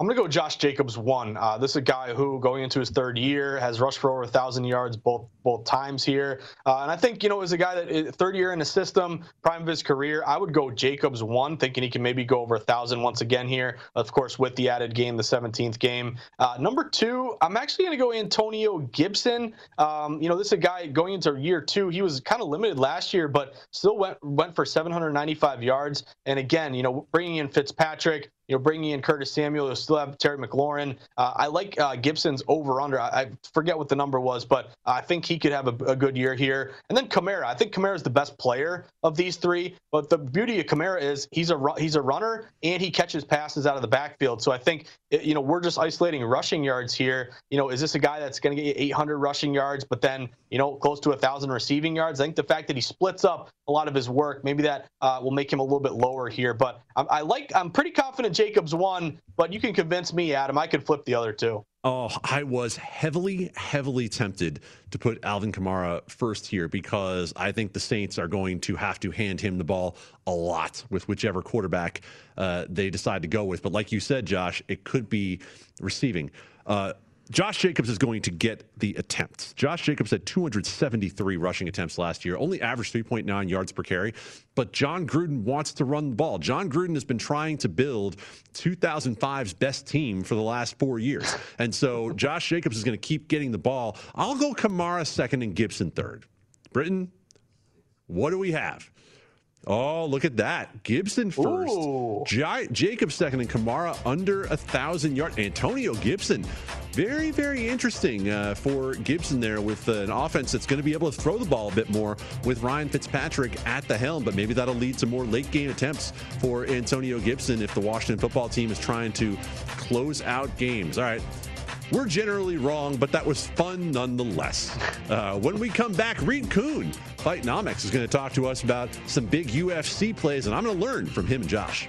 [SPEAKER 2] I'm going to go Josh Jacobs one. Uh, this is a guy who, going into his third year, has rushed for over a thousand yards both both times here, uh, and I think you know is a guy that third year in the system, prime of his career. I would go Jacobs one, thinking he can maybe go over a thousand once again here. Of course, with the added game, the 17th game. Uh, number two, I'm actually going to go Antonio Gibson. Um, you know, this is a guy going into year two. He was kind of limited last year, but still went went for 795 yards. And again, you know, bringing in Fitzpatrick, you know, bringing in Curtis Samuel, you'll still have Terry McLaurin. Uh, I like uh, Gibson's over under. I, I, forget what the number was, but I think he could have a, a, good year here. And then Kamara. I think Kamara is the best player of these three. But the beauty of Kamara is he's a he's a runner and he catches passes out of the backfield. So I think you know we're just isolating rushing yards here. You know, is this a guy that's going to get 800 rushing yards, but then you know close to a thousand receiving yards? I think the fact that he splits up a lot of his work, maybe that uh, will make him a little bit lower here. But I, I like. I'm pretty confident Jacobs won, but you can convince me, Adam. I could flip the other two.
[SPEAKER 1] Oh, I was heavily, heavily tempted to put Alvin Kamara first here because I think the Saints are going to have to hand him the ball a lot with whichever quarterback uh, they decide to go with. But like you said, Josh, it could be receiving. Uh, Josh Jacobs is going to get the attempts. Josh Jacobs had 273 rushing attempts last year, only averaged 3.9 yards per carry. But Jon Gruden wants to run the ball. Jon Gruden has been trying to build 2005's best team for the last four years. And so Josh Jacobs is going to keep getting the ball. I'll go Kamara second and Gibson third. Britton, what do we have? Oh, look at that. Gibson first. J- Jacob second and Kamara under a thousand yards. Antonio Gibson. Very, very interesting uh, for Gibson there with uh, an offense that's going to be able to throw the ball a bit more with Ryan Fitzpatrick at the helm. But maybe that'll lead to more late game attempts for Antonio Gibson if the Washington football team is trying to close out games. All right. We're generally wrong, but that was fun nonetheless. Uh, when we come back, Reed Kuhn, Fightnomics, is going to talk to us about some big UFC plays, and I'm going to learn from him and Josh.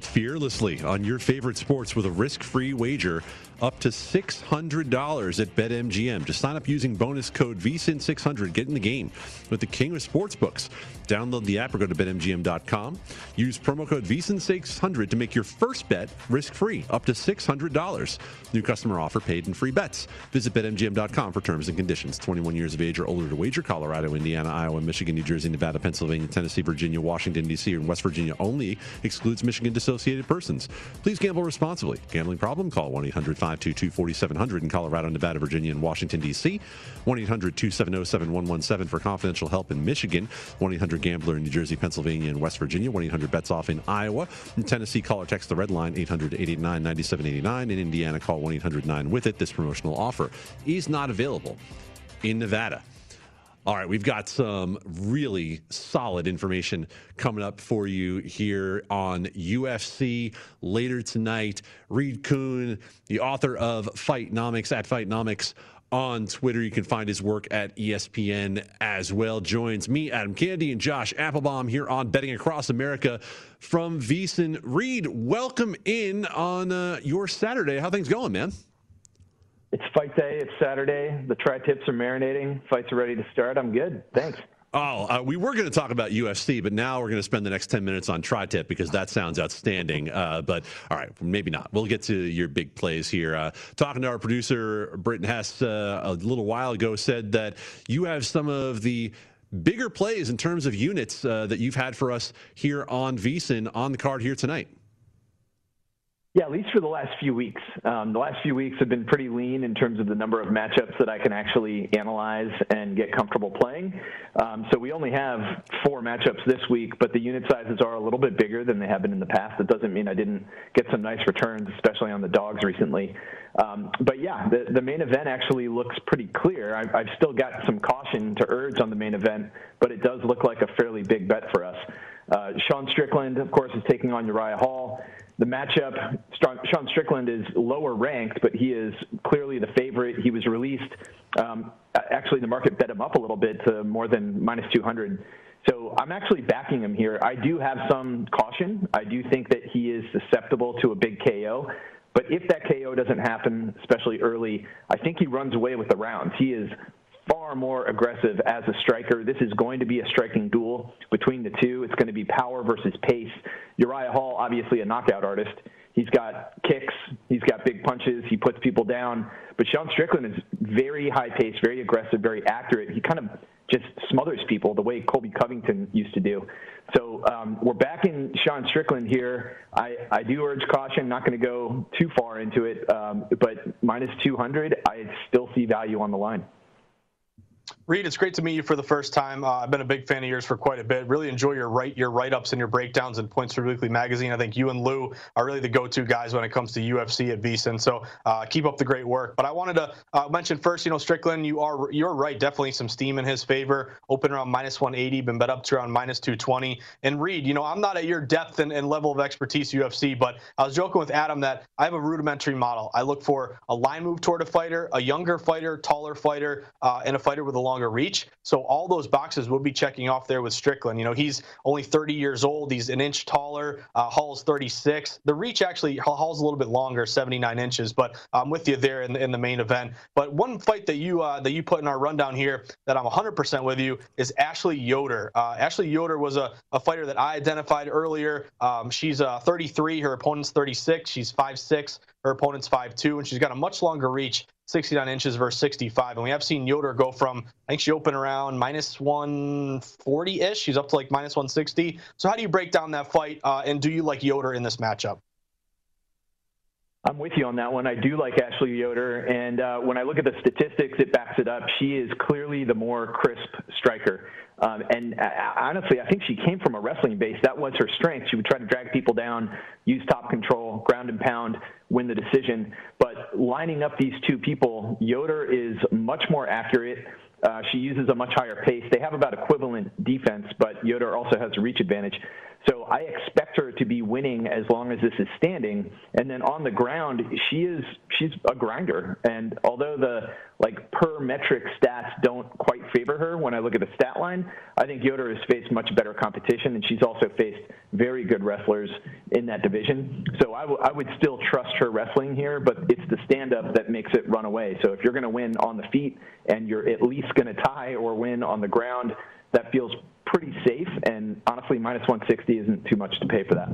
[SPEAKER 1] Bet fearlessly on your favorite sports with a risk free wager up to $600 at BetMGM. Just sign up using bonus code VSIN600. Get in the game with the king of sportsbooks. Download the app or go to betmgm.com. Use promo code VSIN600 to make your first bet risk free up to $600. New customer offer paid in free bets. Visit betmgm.com for terms and conditions. 21 years of age or older to wager. Colorado, Indiana, Iowa, Michigan, New Jersey, Nevada, Pennsylvania, Tennessee, Virginia, Washington, D.C., and West Virginia only. Excludes Michigan dissociated persons. Please gamble responsibly. Gambling problem? Call 1 800 522 4700 in Colorado, Nevada, Virginia, and Washington, D.C. 1 800 270 7117 for confidential help in Michigan. 1 800 Gambler in New Jersey, Pennsylvania, and West Virginia. 1 800 Bets Off in Iowa. In Tennessee, call or text the red line 800 889 9789. In Indiana, call 1 800 9 with it. This promotional offer is not available in Nevada. All right, we've got some really solid information coming up for you here on UFC later tonight. Reed Kuhn, the author of Fightnomics at Fightnomics on Twitter. You can find his work at ESPN as well. Joins me, Adam Candee, and Josh Appelbaum here on Betting Across America from VSIN. Reed, welcome in on uh, your Saturday. How things going, man?
[SPEAKER 3] It's fight day. It's Saturday. The tri tips are marinating. Fights are ready to start. I'm good. Thanks.
[SPEAKER 1] Oh, uh, we were going to talk about UFC, but now we're going to spend the next 10 minutes on tri tip because that sounds outstanding. Uh, but all right, maybe not. We'll get to your big plays here. Uh, talking to our producer, Britton Hess, uh, a little while ago, said that you have some of the bigger plays in terms of units uh, that you've had for us here on VSIN on the card here tonight.
[SPEAKER 3] Yeah, at least for the last few weeks. Um, the last few weeks have been pretty lean in terms of the number of matchups that I can actually analyze and get comfortable playing. Um, so we only have four matchups this week, but the unit sizes are a little bit bigger than they have been in the past. That doesn't mean I didn't get some nice returns, especially on the dogs recently. Um, but yeah, the, the main event actually looks pretty clear. I, I've still got some caution to urge on the main event, but it does look like a fairly big bet for us. Uh, Sean Strickland, of course, is taking on Uriah Hall. The matchup, Sean Strickland is lower ranked, but he is clearly the favorite. He was released. Um, actually, the market bet him up a little bit to more than minus 200. So I'm actually backing him here. I do have some caution. I do think that he is susceptible to a big KO. But if that KO doesn't happen, especially early, I think he runs away with the rounds. He is far more aggressive as a striker. This is going to be a striking duel between the two. It's going to be power versus pace. Uriah Hall, obviously a knockout artist. He's got kicks, he's got big punches, he puts people down. But Sean Strickland is very high paced, very aggressive, very accurate. He kind of just smothers people the way Colby Covington used to do. So um, we're back in Sean Strickland here. I, I do urge caution, not going to go too far into it, um, but minus 200, I still see value on the line.
[SPEAKER 2] Reed, it's great to meet you for the first time. Uh, I've been a big fan of yours for quite a bit. Really enjoy your write your write ups and your breakdowns in Point Spread Weekly magazine. I think you and Lou are really the go to guys when it comes to UFC at VSIN. So uh, keep up the great work. But I wanted to uh, mention first, you know, Strickland, you are you're right. Definitely some steam in his favor. Open around minus 180, been bet up to around minus 220. And Reed, you know, I'm not at your depth and, and level of expertise UFC, but I was joking with Adam that I have a rudimentary model. I look for a line move toward a fighter, a younger fighter, taller fighter, uh, and a fighter with a longer reach. So all those boxes would be checking off there with Strickland. You know, he's only 30 years old. He's an inch taller. Uh, Hall's 36. The reach actually, Hall's a little bit longer, 79 inches. But I'm with you there in the, in the main event. But one fight that you uh, that you put in our rundown here that I'm 100% with you is Ashley Yoder. Uh, Ashley Yoder was a, a fighter that I identified earlier. Um, she's uh, 33. Her opponent's 36. She's 5'6. Her opponent's 5'2, and she's got a much longer reach 69 inches versus 65. And we have seen Yoder go from, I think she opened around minus 140 ish. She's up to like minus 160. So, how do you break down that fight? Uh, and do you like Yoder in this matchup?
[SPEAKER 3] I'm with you on that one. I do like Ashley Yoder, and uh, when I look at the statistics, it backs it up. She is clearly the more crisp striker. Um, and uh, honestly, I think she came from a wrestling base. That was her strength. She would try to drag people down, use top control, ground and pound, win the decision. But lining up these two people, Yoder is much more accurate. Uh, she uses a much higher pace. They have about equivalent defense, but Yoder also has a reach advantage. So I expect her to be winning as long as this is standing. And then on the ground, she is she's a grinder. And although the like per metric stats don't quite favor her when I look at the stat line, I think Yoder has faced much better competition, and she's also faced very good wrestlers in that division. So I, w- I would still trust her wrestling here, but it's the stand up that makes it run away. So if you're going to win on the feet and you're at least going to tie or win on the ground, that feels pretty safe. And honestly, minus 160 isn't too much to pay for that.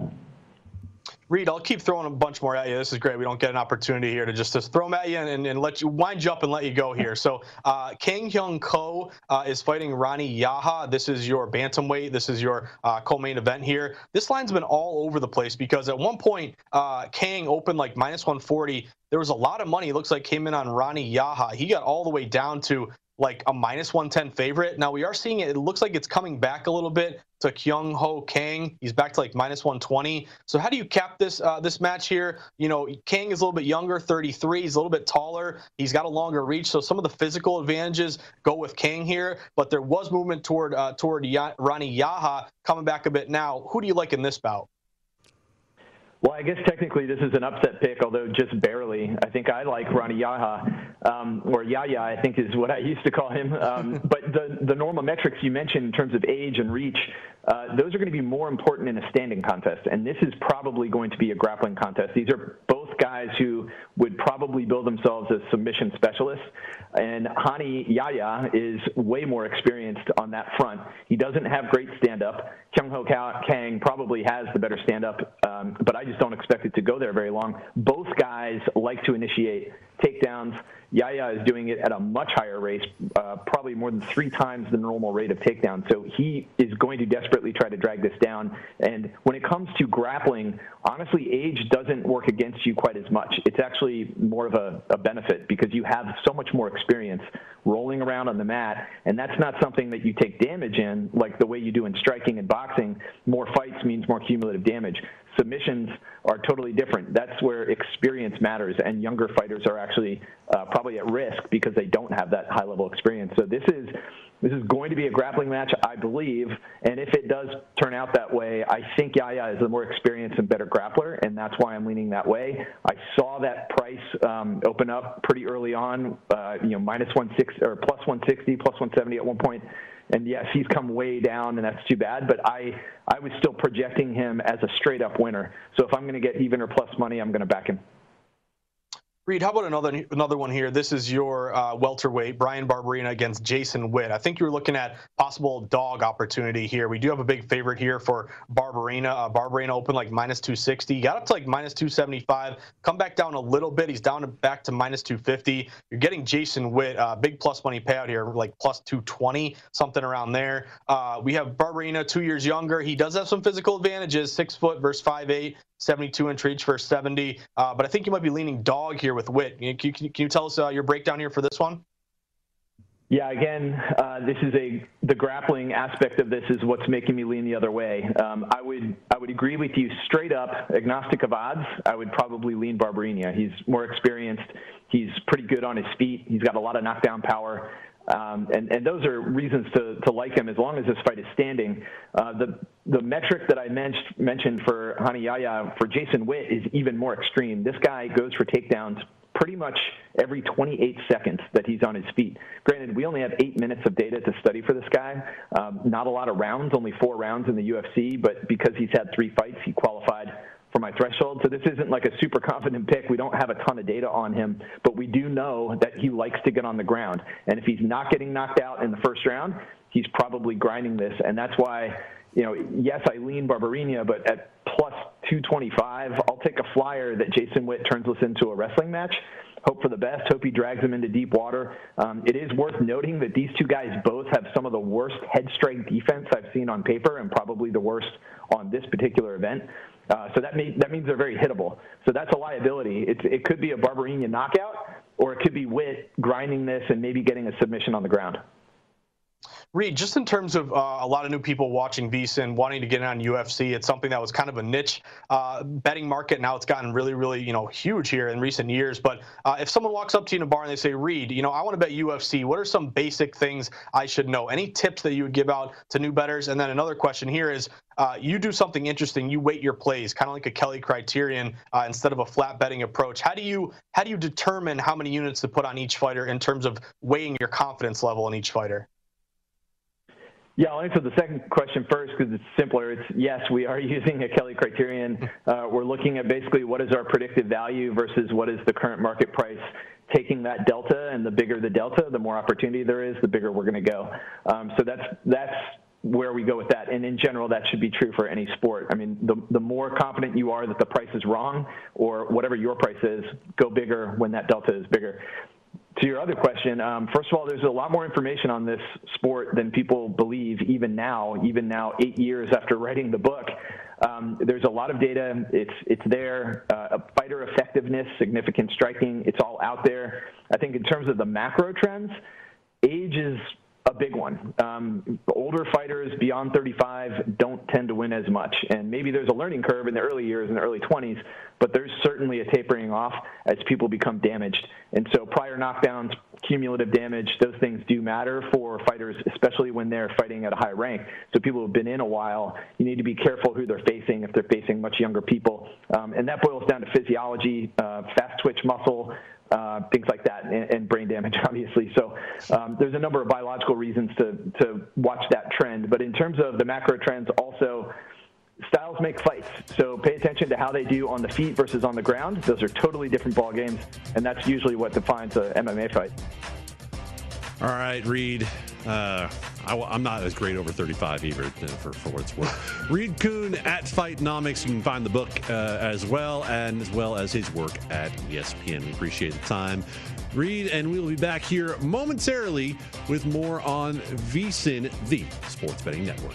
[SPEAKER 2] Reed, I'll keep throwing a bunch more at you. This is great. We don't get an opportunity here to just, just throw them at you and, and let you wind you up and let you go here. So, uh, Kang Hyung Ko uh, is fighting Rani Yahya. This is your bantamweight. This is your uh, co-main event here. This line's been all over the place because at one point, uh, Kang opened like minus 140. There was a lot of money. It looks like came in on Rani Yahya. He got all the way down to like a minus 110 favorite. Now we are seeing it. It looks like it's coming back a little bit to Kyung Ho Kang. He's back to like minus 120. So how do you cap this uh, this match here? You know, Kang is a little bit younger, 33. He's a little bit taller. He's got a longer reach. So some of the physical advantages go with Kang here. But there was movement toward uh, toward ya- Rani Yahya coming back a bit now. Who do you like in this bout?
[SPEAKER 3] Well, I guess technically this is an upset pick, although just barely. I think I like Rani Yahya, um, or Yaya, I think is what I used to call him. Um, but the, the normal metrics you mentioned in terms of age and reach, uh, those are going to be more important in a standing contest. And this is probably going to be a grappling contest. These are both guys who would probably bill themselves as submission specialists. And Hani Yaya is way more experienced on that front. He doesn't have great stand up. Kyung Ho Kang probably has the better stand up, um, but I just don't expect it to go there very long. Both guys like to initiate takedowns. Yaya is doing it at a much higher rate, uh, probably more than three times the normal rate of takedown. So he is going to desperately try to drag this down. And when it comes to grappling, honestly, age doesn't work against you quite as much. It's actually more of a, a benefit because you have so much more experience rolling around on the mat, and that's not something that you take damage in like the way you do in striking and boxing. More fights means more cumulative damage submissions are totally different. That's where experience matters, and younger fighters are actually uh, probably at risk because they don't have that high level experience. So this is this is going to be a grappling match, I believe, and if it does turn out that way, I think Yaya is a more experienced and better grappler, and that's why I'm leaning that way. I saw that price um, open up pretty early on, uh, you know, minus 160 or plus 160, plus 170 at one point and yes, he's come way down, and that's too bad. But I, I was still projecting him as a straight up winner. So if I'm going to get even or plus money, I'm going to back him.
[SPEAKER 2] Reed, how about another another one here? This is your uh, welterweight, Bryan Barberena against Jason Witt. I think you're looking at possible dog opportunity here. We do have a big favorite here for Barberena. Uh, Barberena opened like minus 260, got up to like minus 275, come back down a little bit. He's down to back to minus 250. You're getting Jason Witt, uh, big plus money payout here, like plus 220, something around there. Uh, we have Barberena, two years younger. He does have some physical advantages, six foot versus five eight. 72 inch reach for 70. Uh, but I think you might be leaning dog here with Witt. Can you, can you tell us uh, your breakdown here for this one?
[SPEAKER 3] Yeah, again, uh, this is a the grappling aspect of this is what's making me lean the other way. Um, I would I would agree with you straight up, agnostic of odds. I would probably lean Barberena. He's more experienced. He's pretty good on his feet. He's got a lot of knockdown power. Um, and, and those are reasons to, to like him as long as this fight is standing. Uh, the, the metric that I mentioned, mentioned for Hanayaya for Jason Witt is even more extreme. This guy goes for takedowns pretty much every 28 seconds that he's on his feet. Granted, we only have eight minutes of data to study for this guy. Um, not a lot of rounds, only four rounds in the UFC, but because he's had three fights, he qualified for my threshold. So this isn't like a super confident pick. We don't have a ton of data on him, but we do know that he likes to get on the ground. And if he's not getting knocked out in the first round, he's probably grinding this. And that's why, you know, yes, I lean Barberena, but at plus 225, I'll take a flyer that Jason Witt turns this into a wrestling match hope for the best. Hope he drags him into deep water. Um, it is worth noting that these two guys both have some of the worst head strike defense I've seen on paper, and probably the worst on this particular event. Uh, so that, may, that means they're very hittable. So that's a liability. It's, it could be a Barberena knockout, or it could be Witt grinding this and maybe getting a submission on the ground.
[SPEAKER 2] Reed, just in terms of uh, a lot of new people watching VSiN, wanting to get in on UFC, it's something that was kind of a niche uh, betting market. Now it's gotten really, really, you know, huge here in recent years. But uh, if someone walks up to you in a bar and they say, Reed, you know, I want to bet UFC, what are some basic things I should know? Any tips that you would give out to new betters? And then another question here is, uh, you do something interesting. You weight your plays, kind of like a Kelly criterion, uh, instead of a flat betting approach. How do you how do you determine how many units to put on each fighter in terms of weighing your confidence level in each fighter?
[SPEAKER 3] Yeah, I'll answer the second question first because it's simpler. It's yes, we are using a Kelly criterion. Uh, we're looking at basically what is our predictive value versus what is the current market price. Taking that delta, and the bigger the delta, the more opportunity there is, the bigger we're going to go. Um, so that's that's where we go with that. And in general, that should be true for any sport. I mean, the, the more confident you are that the price is wrong or whatever your price is, go bigger when that delta is bigger to your other question, um, first of all, there's a lot more information on this sport than people believe, even now, even now, eight years after writing the book. Um, there's a lot of data. It's it's there. Uh, fighter effectiveness, significant striking. It's all out there. I think in terms of the macro trends, age is a big one. Um, older fighters beyond 35 don't tend to win as much, and maybe there's a learning curve in the early years, in the early 20s, but there's certainly a tapering off as people become damaged. And so prior knockdowns, cumulative damage, those things do matter for fighters, especially when they're fighting at a high rank. So people who've been in a while, you need to be careful who they're facing if they're facing much younger people. Um, and that boils down to physiology, uh, fast twitch muscle, uh, things like that, and, and, brain damage, obviously. So um, there's a number of biological reasons to, to watch that trend. But in terms of the macro trends, also, styles make fights. So pay attention to how they do on the feet versus on the ground. Those are totally different ball games, and that's usually what defines a MMA fight.
[SPEAKER 1] All right, Reed. Uh, I, am not as great over 35 either, for, for what it's worth. Reed Kuhn at Fightnomics. You can find the book uh, as well, and as well as his work at ESPN. We appreciate the time. Reed, and we will be back here momentarily with more on VSiN, the Sports Betting Network.